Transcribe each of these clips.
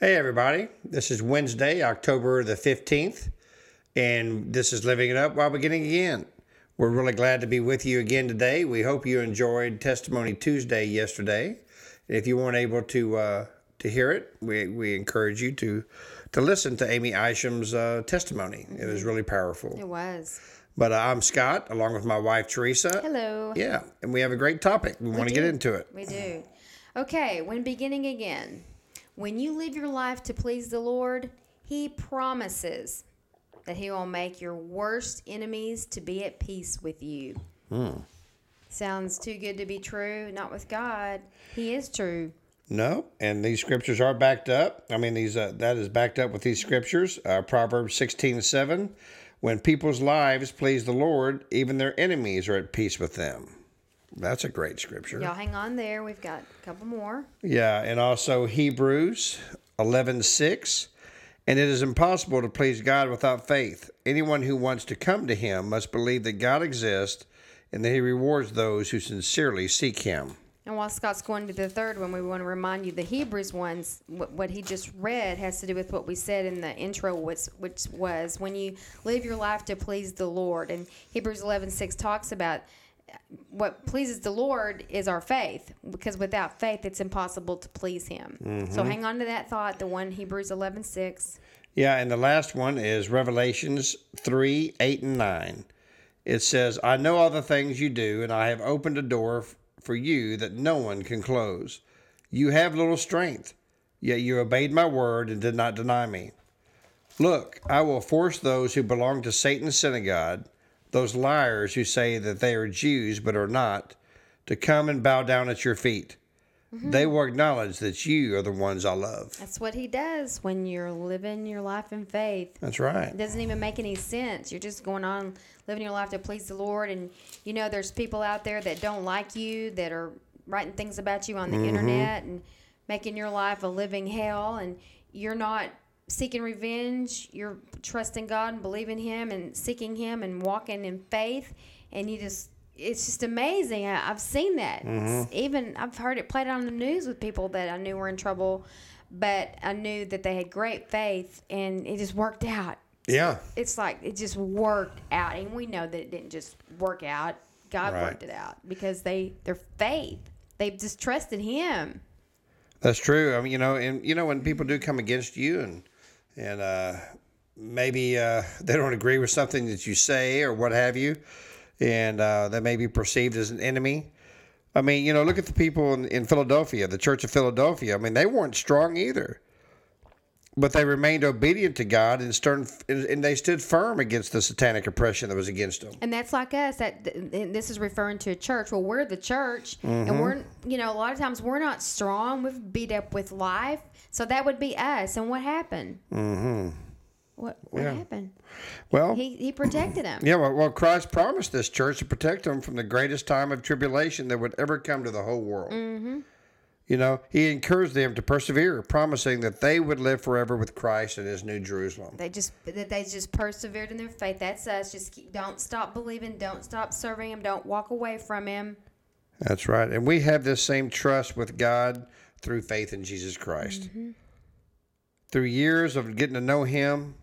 Hey, everybody. This is Wednesday, October the 15th, and this is Living It Up while beginning again. We're really glad to be with you again today. We hope you enjoyed Testimony Tuesday yesterday. If you weren't able to uh, to hear it, we, we encourage you to to listen to Amy Isham's uh, testimony. It was really powerful. It was. But uh, I'm Scott, along with my wife Teresa. Hello. Yeah, and we have a great topic. We, want to get into it. We do. Okay, when beginning again, when you live your life to please the Lord, He promises that He will make your worst enemies to be at peace with you. Sounds too good to be true. Not with God. He is true. No, and these scriptures are backed up. I mean, these uh, that is backed up with these scriptures. Uh, Proverbs sixteen seven, when people's lives please the Lord, even their enemies are at peace with them. That's a great scripture. Y'all hang on there. We've got a couple more. Yeah, and also Hebrews eleven six, and it is impossible to please God without faith. Anyone who wants to come to Him must believe that God exists, and that He rewards those who sincerely seek Him. And while Scott's going to the third one, we want to remind you the Hebrews ones, what, what he just read has to do with what we said in the intro, which, which was when you live your life to please the Lord. And Hebrews 11 6 talks about what pleases the Lord is our faith, because without faith, it's impossible to please Him. So mm-hmm. hang on to that thought, the one Hebrews 11 6. Yeah, and the last one is Revelations 3 8 and 9. It says, I know all the things you do, and I have opened a door f- for you that no one can close. You have little strength, yet you obeyed my word and did not deny me. Look, I will force those who belong to Satan's synagogue, those liars who say that they are Jews but are not, to come and bow down at your feet. Mm-hmm. They will acknowledge that you are the ones I love. That's what He does when you're living your life in faith. That's right. It doesn't even make any sense. You're just going on living your life to please the Lord, and you know there's people out there that don't like you that are writing things about you on the mm-hmm. internet and making your life a living hell, and you're not seeking revenge. You're trusting God and believing Him and seeking Him and walking in faith, and you just. It's just amazing. I, I've seen that. It's mm-hmm. even I've heard it played on the news with people that I knew were in trouble, but I knew that they had great faith, and it just worked out Yeah. it's like it just worked out and we know that it didn't just work out god Right. worked it out because they their faith they just trusted him That's true. I mean, you know, and you know when people do come against you and and uh, maybe uh, they don't agree with something that you say or what have you, and uh, they may be perceived as an enemy. I mean, you know, look at the people in, in Philadelphia, the Church of Philadelphia. I mean, they weren't strong either, but they remained obedient to God and stern, and they stood firm against the satanic oppression that was against them. and that's like us that this is referring to a church well we're the church and we're you know a lot of times we're not strong we've beat up with life so that would be us and what happened mm-hmm. what what Yeah. happened Well, he he protected them. Yeah, well, well, Christ promised this church to protect them from the greatest time of tribulation that would ever come to the whole world. Mm-hmm. You know, he encouraged them to persevere, promising that they would live forever with Christ in his new Jerusalem. They just that they just persevered in their faith. That's us. Just keep, don't stop believing. Don't stop serving Him. Don't walk away from Him. That's right. And we have this same trust with God through faith in Jesus Christ. Mm-hmm. Through years of getting to know him,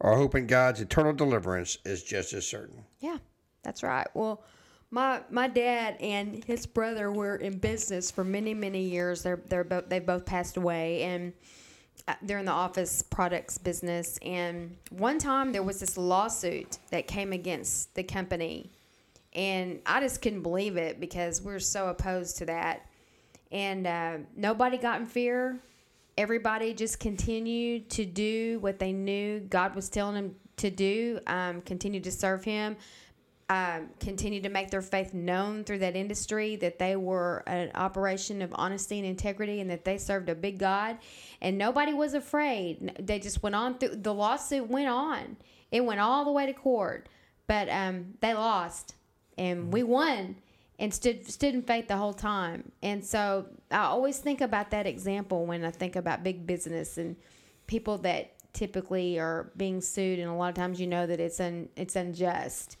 our hope in God's eternal deliverance is just as certain. Yeah, that's right. Well, my my dad and his brother were in business for many many years. They're they're both they both passed away and. uh, They're in the office products business, and one time there was this lawsuit that came against the company, and I just couldn't believe it because we're so opposed to that. And uh, nobody got in fear. Everybody just continued to do what they knew God was telling them to do. Um, continued to serve Him. Um, continued to make their faith known through that industry, that they were an operation of honesty and integrity, and that they served a big God. And nobody was afraid. They just went on through the lawsuit, went on. It went all the way to court, but um, they lost, and we won and stood stood in faith the whole time. And so I always think about that example when I think about big business and people that typically are being sued, and a lot of times you know that it's un, it's unjust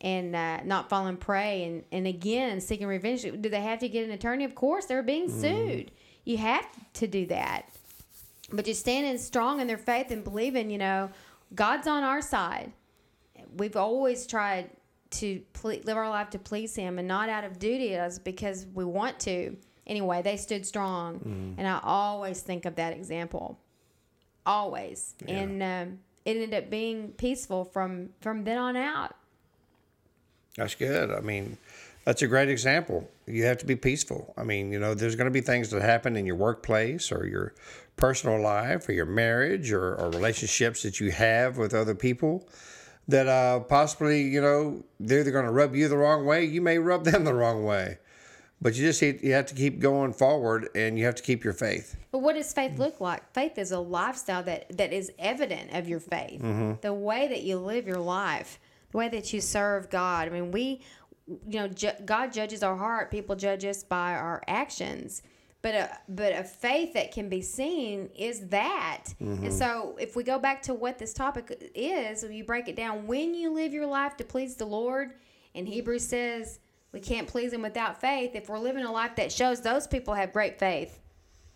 and uh, not falling prey and, and again seeking revenge. Do they have to get an attorney? Of course, they're being sued. You have to do that. But just standing strong in their faith and believing, you know, God's on our side. We've always tried to ple- live our life to please Him and not out of duty as because we want to. Anyway, they stood strong, and I always think of that example. Always, and um, it ended up being peaceful from from then on out. That's good. I mean, that's a great example. You have to be peaceful. I mean, you know, there's going to be things that happen in your workplace or your personal life or your marriage or, or relationships that you have with other people that uh, possibly, you know, they're either going to rub you the wrong way, you may rub them the wrong way. But you just you have to keep going forward and you have to keep your faith. But what does faith look like? Faith is a lifestyle that, that is evident of your faith. The way that you live your life, the way that you serve God. I mean, we, you know, ju- God judges our heart. People judge us by our actions. But a, but a faith that can be seen is that. And mm-hmm. so if we go back to what this topic is, if you break it down, when you live your life to please the Lord, and Hebrews says we can't please Him without faith. If we're living a life that shows those people have great faith,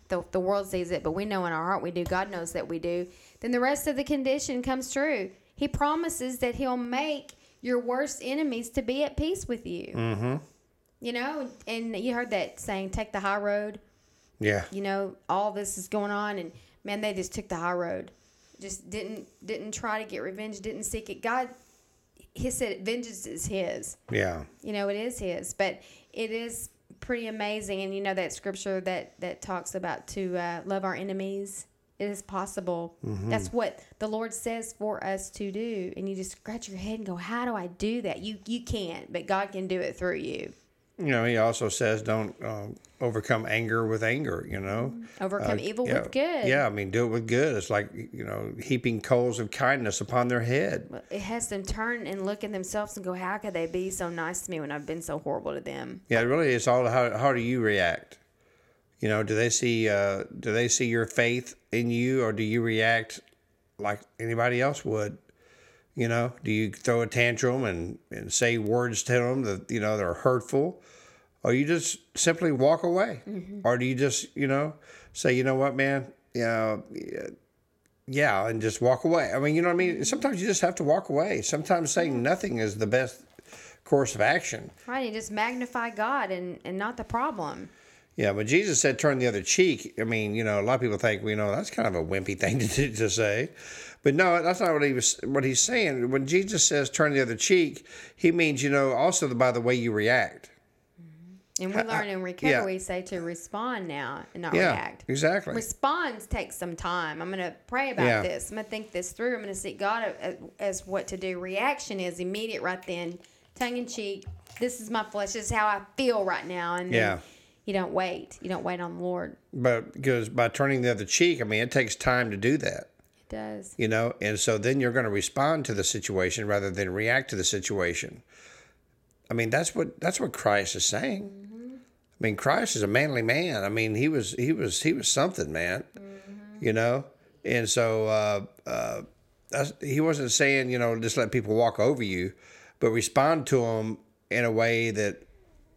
the, the world sees it, but we know in our heart we do. God knows that we do. Then the rest of the condition comes true. He promises that He'll make your worst enemies to be at peace with you. Mm-hmm. You know, and you heard that saying, take the high road. Yeah. You know, all this is going on, and man, they just took the high road. Just didn't didn't try to get revenge. Didn't seek it. God, He said, vengeance is His Yeah. you know it is his but it is pretty amazing and you know that scripture that that talks about to uh, love our enemies it is possible that's what the lord says for us to do and you just scratch your head and go how do i do that you you can't but god can do it through you You know, he also says don't um, overcome anger with anger, you know? overcome Uh, evil yeah, with good Yeah, I mean, do it with good. It's like, you know, heaping coals of kindness upon their head. it has them turn and look at themselves and go how could they be so nice to me when i've been so horrible to them Yeah, it really is all how, how do you react? You know, do they see uh, do they see your faith in you or do you react like anybody else would? You know, do you throw a tantrum and, and say words to them that, you know, they're hurtful? Or you just simply walk away? Or do you just, you know, say, you know what, man, yeah, yeah, and just walk away? I mean, you know what I mean? Sometimes you just have to walk away. Sometimes saying nothing is the best course of action. right you just magnify god and and not the problem Yeah, but Jesus said turn the other cheek. I mean, you know, a lot of people think, well, you know, that's kind of a wimpy thing to, to say. But no, that's not what he was what he's saying. When Jesus says turn the other cheek, he means, you know, also by the way you react. Mm-hmm. and we learn in recovery yeah. we say to respond now and not Yeah, react exactly. responds takes some time. I'm going to pray about Yeah. this. I'm going to think this through. I'm going to seek God as what to do. Reaction is immediate right then, tongue in cheek. This is my flesh. This is how I feel right now. And then Yeah. You don't wait. You don't wait on the Lord. But because by turning the other cheek, I mean, it takes time to do that, It does. you know, and so then you're going to respond to the situation rather than react to the situation. I mean, that's what that's what Christ is saying. I mean, Christ is a manly man. I mean, he was he was he was something, man. You know, and so uh, uh, that's, he wasn't saying you know just let people walk over you, but respond to them in a way that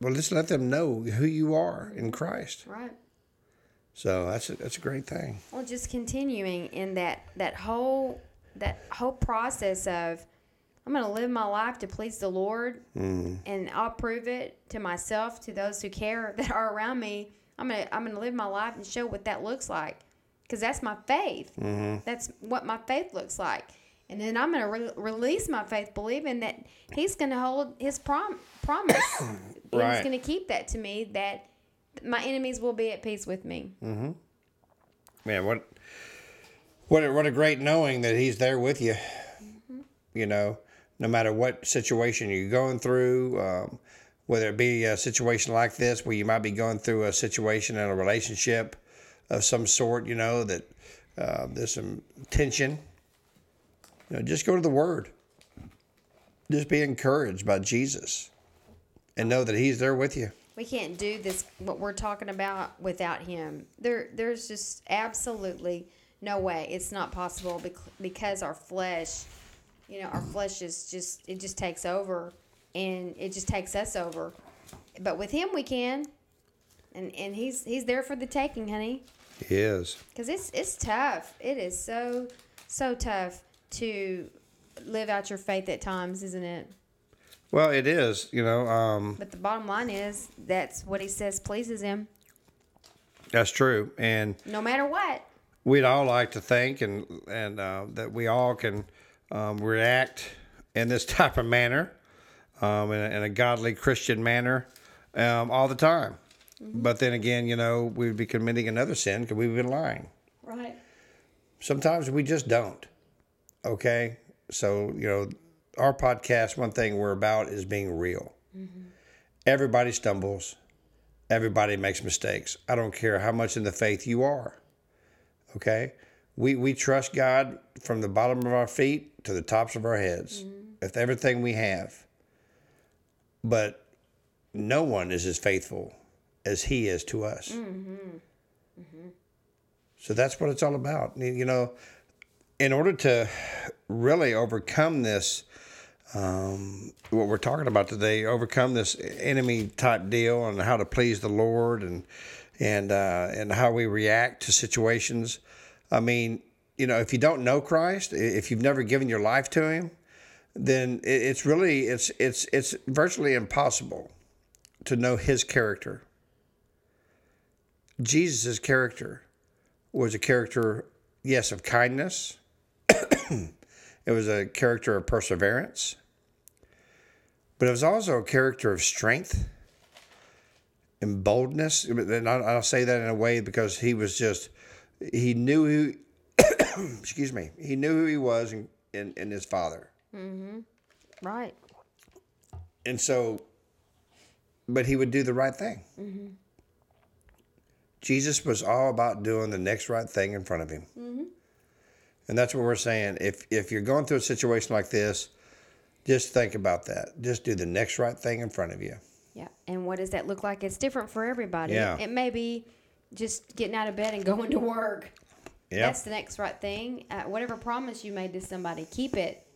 well, just let them know who you are in Christ. Right. So that's a, that's a great thing. Well, just continuing in that that whole that whole process of I'm going to live my life to please the Lord, mm. and I'll prove it to myself, to those who care that are around me. I'm gonna I'm gonna live my life and show what that looks like, because that's my faith. Mm-hmm. That's what my faith looks like. And then I'm gonna re- release my faith, believing that He's gonna hold His prom- promise. He's Right. gonna keep that to me. That my enemies will be at peace with me. Man, what what a, what a great knowing that he's there with you. You know, no matter what situation you're going through, um, whether it be a situation like this where you might be going through a situation in a relationship of some sort, you know, that uh, there's some tension, you know, just go to the Word. Just be encouraged by Jesus and know that He's there with you. We can't do this what we're talking about without him. There there's just absolutely no way. It's not possible because our flesh, you know, our flesh is just it just takes over and it just takes us over. But with him we can. And and he's he's there for the taking, honey. He is. Cuz it's it's tough. It is so so tough to live out your faith at times, isn't it? Well, it is, you know. Um, But the bottom line is that's what he says pleases him that's true, and no matter what. we'd all like to think and and uh, that we all can um, react in this type of manner, um, in, a, in a godly Christian manner, um, all the time. But then again, you know, we'd be committing another sin because we've been lying. Right. Sometimes we just don't. Okay, so you know, our podcast, one thing we're about is being real. Mm-hmm. Everybody stumbles. Everybody makes mistakes. I don't care how much in the faith you are. Okay? We, we trust God from the bottom of our feet to the tops of our heads mm-hmm. with everything we have. But no one is as faithful as He is to us. Mm-hmm. So that's what it's all about. You know, in order to really overcome this, um, what we're talking about today, overcome this enemy type deal and how to please the Lord and and uh, and how we react to situations. I mean, you know, if you don't know Christ, if you've never given your life to Him, then it's really it's it's it's virtually impossible to know His character. Jesus' character was a character, yes, of kindness. it was a character of perseverance. But it was also a character of strength and boldness. And I- I'll say that in a way because he was just, he knew who, excuse me, he knew who he was in, in, in his father. Mm-hmm. Right. And so, but he would do the right thing. Mm-hmm. Jesus was all about doing the next right thing in front of him. Mm-hmm. And that's what we're saying. If if you're going through a situation like this, just think about that. Just do the next right thing in front of you. Yeah. And what does that look like? It's different for everybody. Yeah. It may be just getting out of bed and going to work. Yeah. That's the next right thing. Uh, whatever promise you made to somebody, keep it.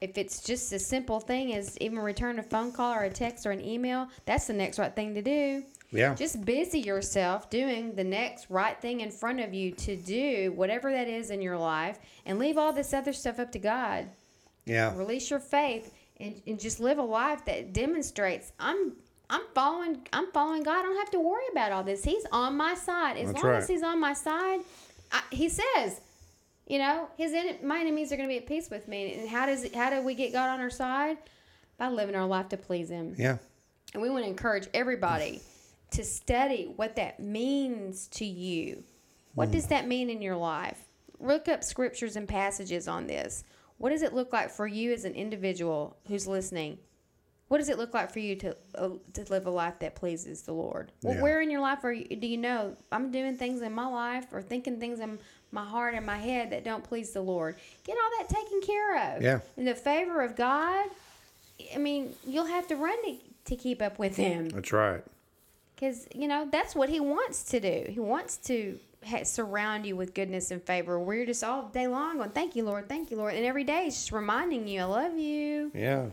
If it's just a simple thing as even return a phone call or a text or an email, that's the next right thing to do. Yeah. Just busy yourself doing the next right thing in front of you to do whatever that is in your life and leave all this other stuff up to God. Yeah. Release your faith and, and just live a life that demonstrates I'm I'm following I'm following God. I don't have to worry about all this. He's on my side. As That's long right. as he's on my side, I, he says, you know, his en- my enemies are going to be at peace with me. And how does how do we get God on our side? By living our life to please him. Yeah. And we want to encourage everybody to study what that means to you. What hmm. does that mean in your life? Look up scriptures and passages on this. What does it look like for you as an individual who's listening? What does it look like for you to uh, to live a life that pleases the Lord? Well, Yeah. where in your life are you, do you know I'm doing things in my life or thinking things in my heart and my head that don't please the Lord? Get all that taken care of. Yeah. In the favor of God, I mean, you'll have to run to, to keep up with Him That's right. because you know that's what he wants to do he wants to surround you with goodness and favor you're just all day long going thank you lord thank you lord and every day he's just reminding you i love you Yeah.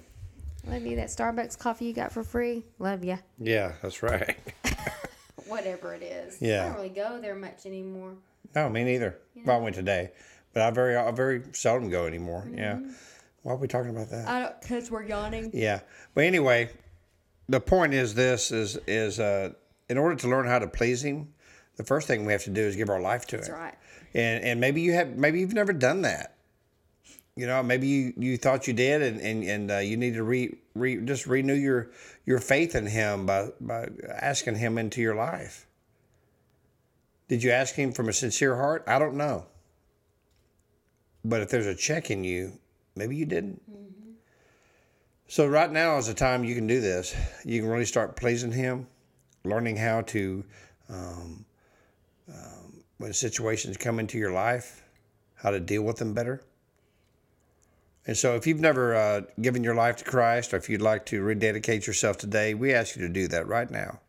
love you that starbucks coffee you got for free love you Yeah. That's right. whatever it is Yeah. i don't really go there much anymore no, me neither. Well, I went today, but I very, I very seldom go anymore. Yeah. Why are we talking about that? i don't because we're yawning Yeah. But anyway, the point is this is is uh in order to learn how to please him, the first thing we have to do is give our life to him. that's him. right And and maybe you have maybe you've never done that. You know, maybe you, you thought you did and and, and uh, you need to re, re just renew your your faith in him by by asking him into your life. Did you ask him from a sincere heart? I don't know. But if there's a check in you, maybe you didn't. So right now is the time you can do this. You can really start pleasing Him, learning how to, um, um, when situations come into your life, how to deal with them better. And so, if you've never uh, given your life to Christ, or if you'd like to rededicate yourself today, we ask you to do that right now.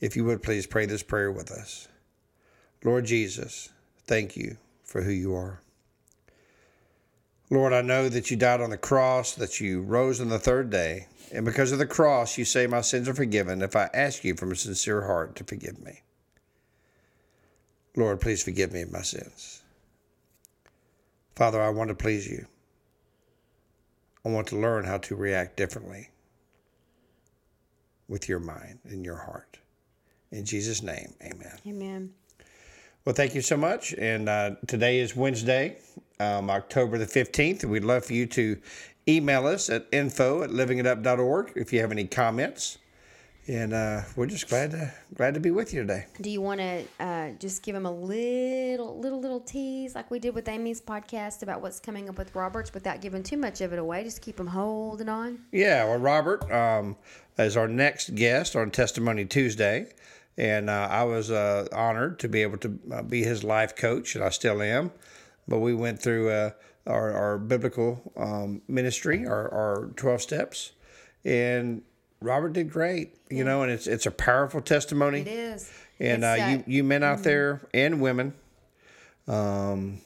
If you would please pray this prayer with us. Lord Jesus, thank you for who you are. Lord, I know that you died on the cross, that you rose on the third day, and because of the cross, you say my sins are forgiven if I ask you from a sincere heart to forgive me. Lord, please forgive me of my sins. Father, I want to please you. I want to learn how to react differently with your mind and your heart. In Jesus' name, amen. Amen. Well, thank you so much. And uh, today is Wednesday, um, October the 15th. We'd love for you to email us at info at livingitup.org if you have any comments. And uh, we're just glad to glad to be with you today. Do you want to uh, just give them a little, little, little tease like we did with Amy's podcast about what's coming up with Roberts without giving too much of it away? Just keep them holding on. Yeah, well, Robert um, is our next guest on Testimony Tuesday. And uh, I was uh, honored to be able to uh, be his life coach, and I still am. But we went through uh, our, our biblical um, ministry, our, our 12 steps, and Robert did great, you know, and it's it's a powerful testimony. It is. And uh, you, you men out there and women, um,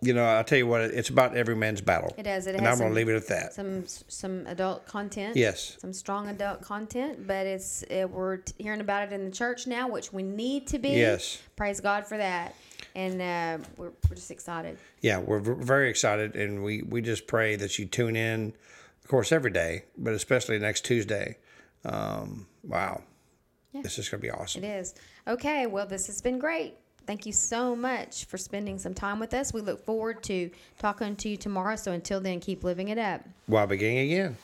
you know, I'll tell you what, it's about every man's battle. It is. It and has I'm going to leave it at that. Some some adult content. Yes. Some strong adult content, but it's it, we're t- hearing about it in the church now, which we need to be. Yes. Praise God for that, and uh, we're we're just excited. yeah, we're very excited, and we we just pray that you tune in, of course, every day, but especially next Tuesday. Um, wow, Yeah. this is gonna be awesome. It is. Okay, well, this has been great. Thank you so much for spending some time with us. We look forward to talking to you tomorrow. So until then, keep living it up. While beginning again.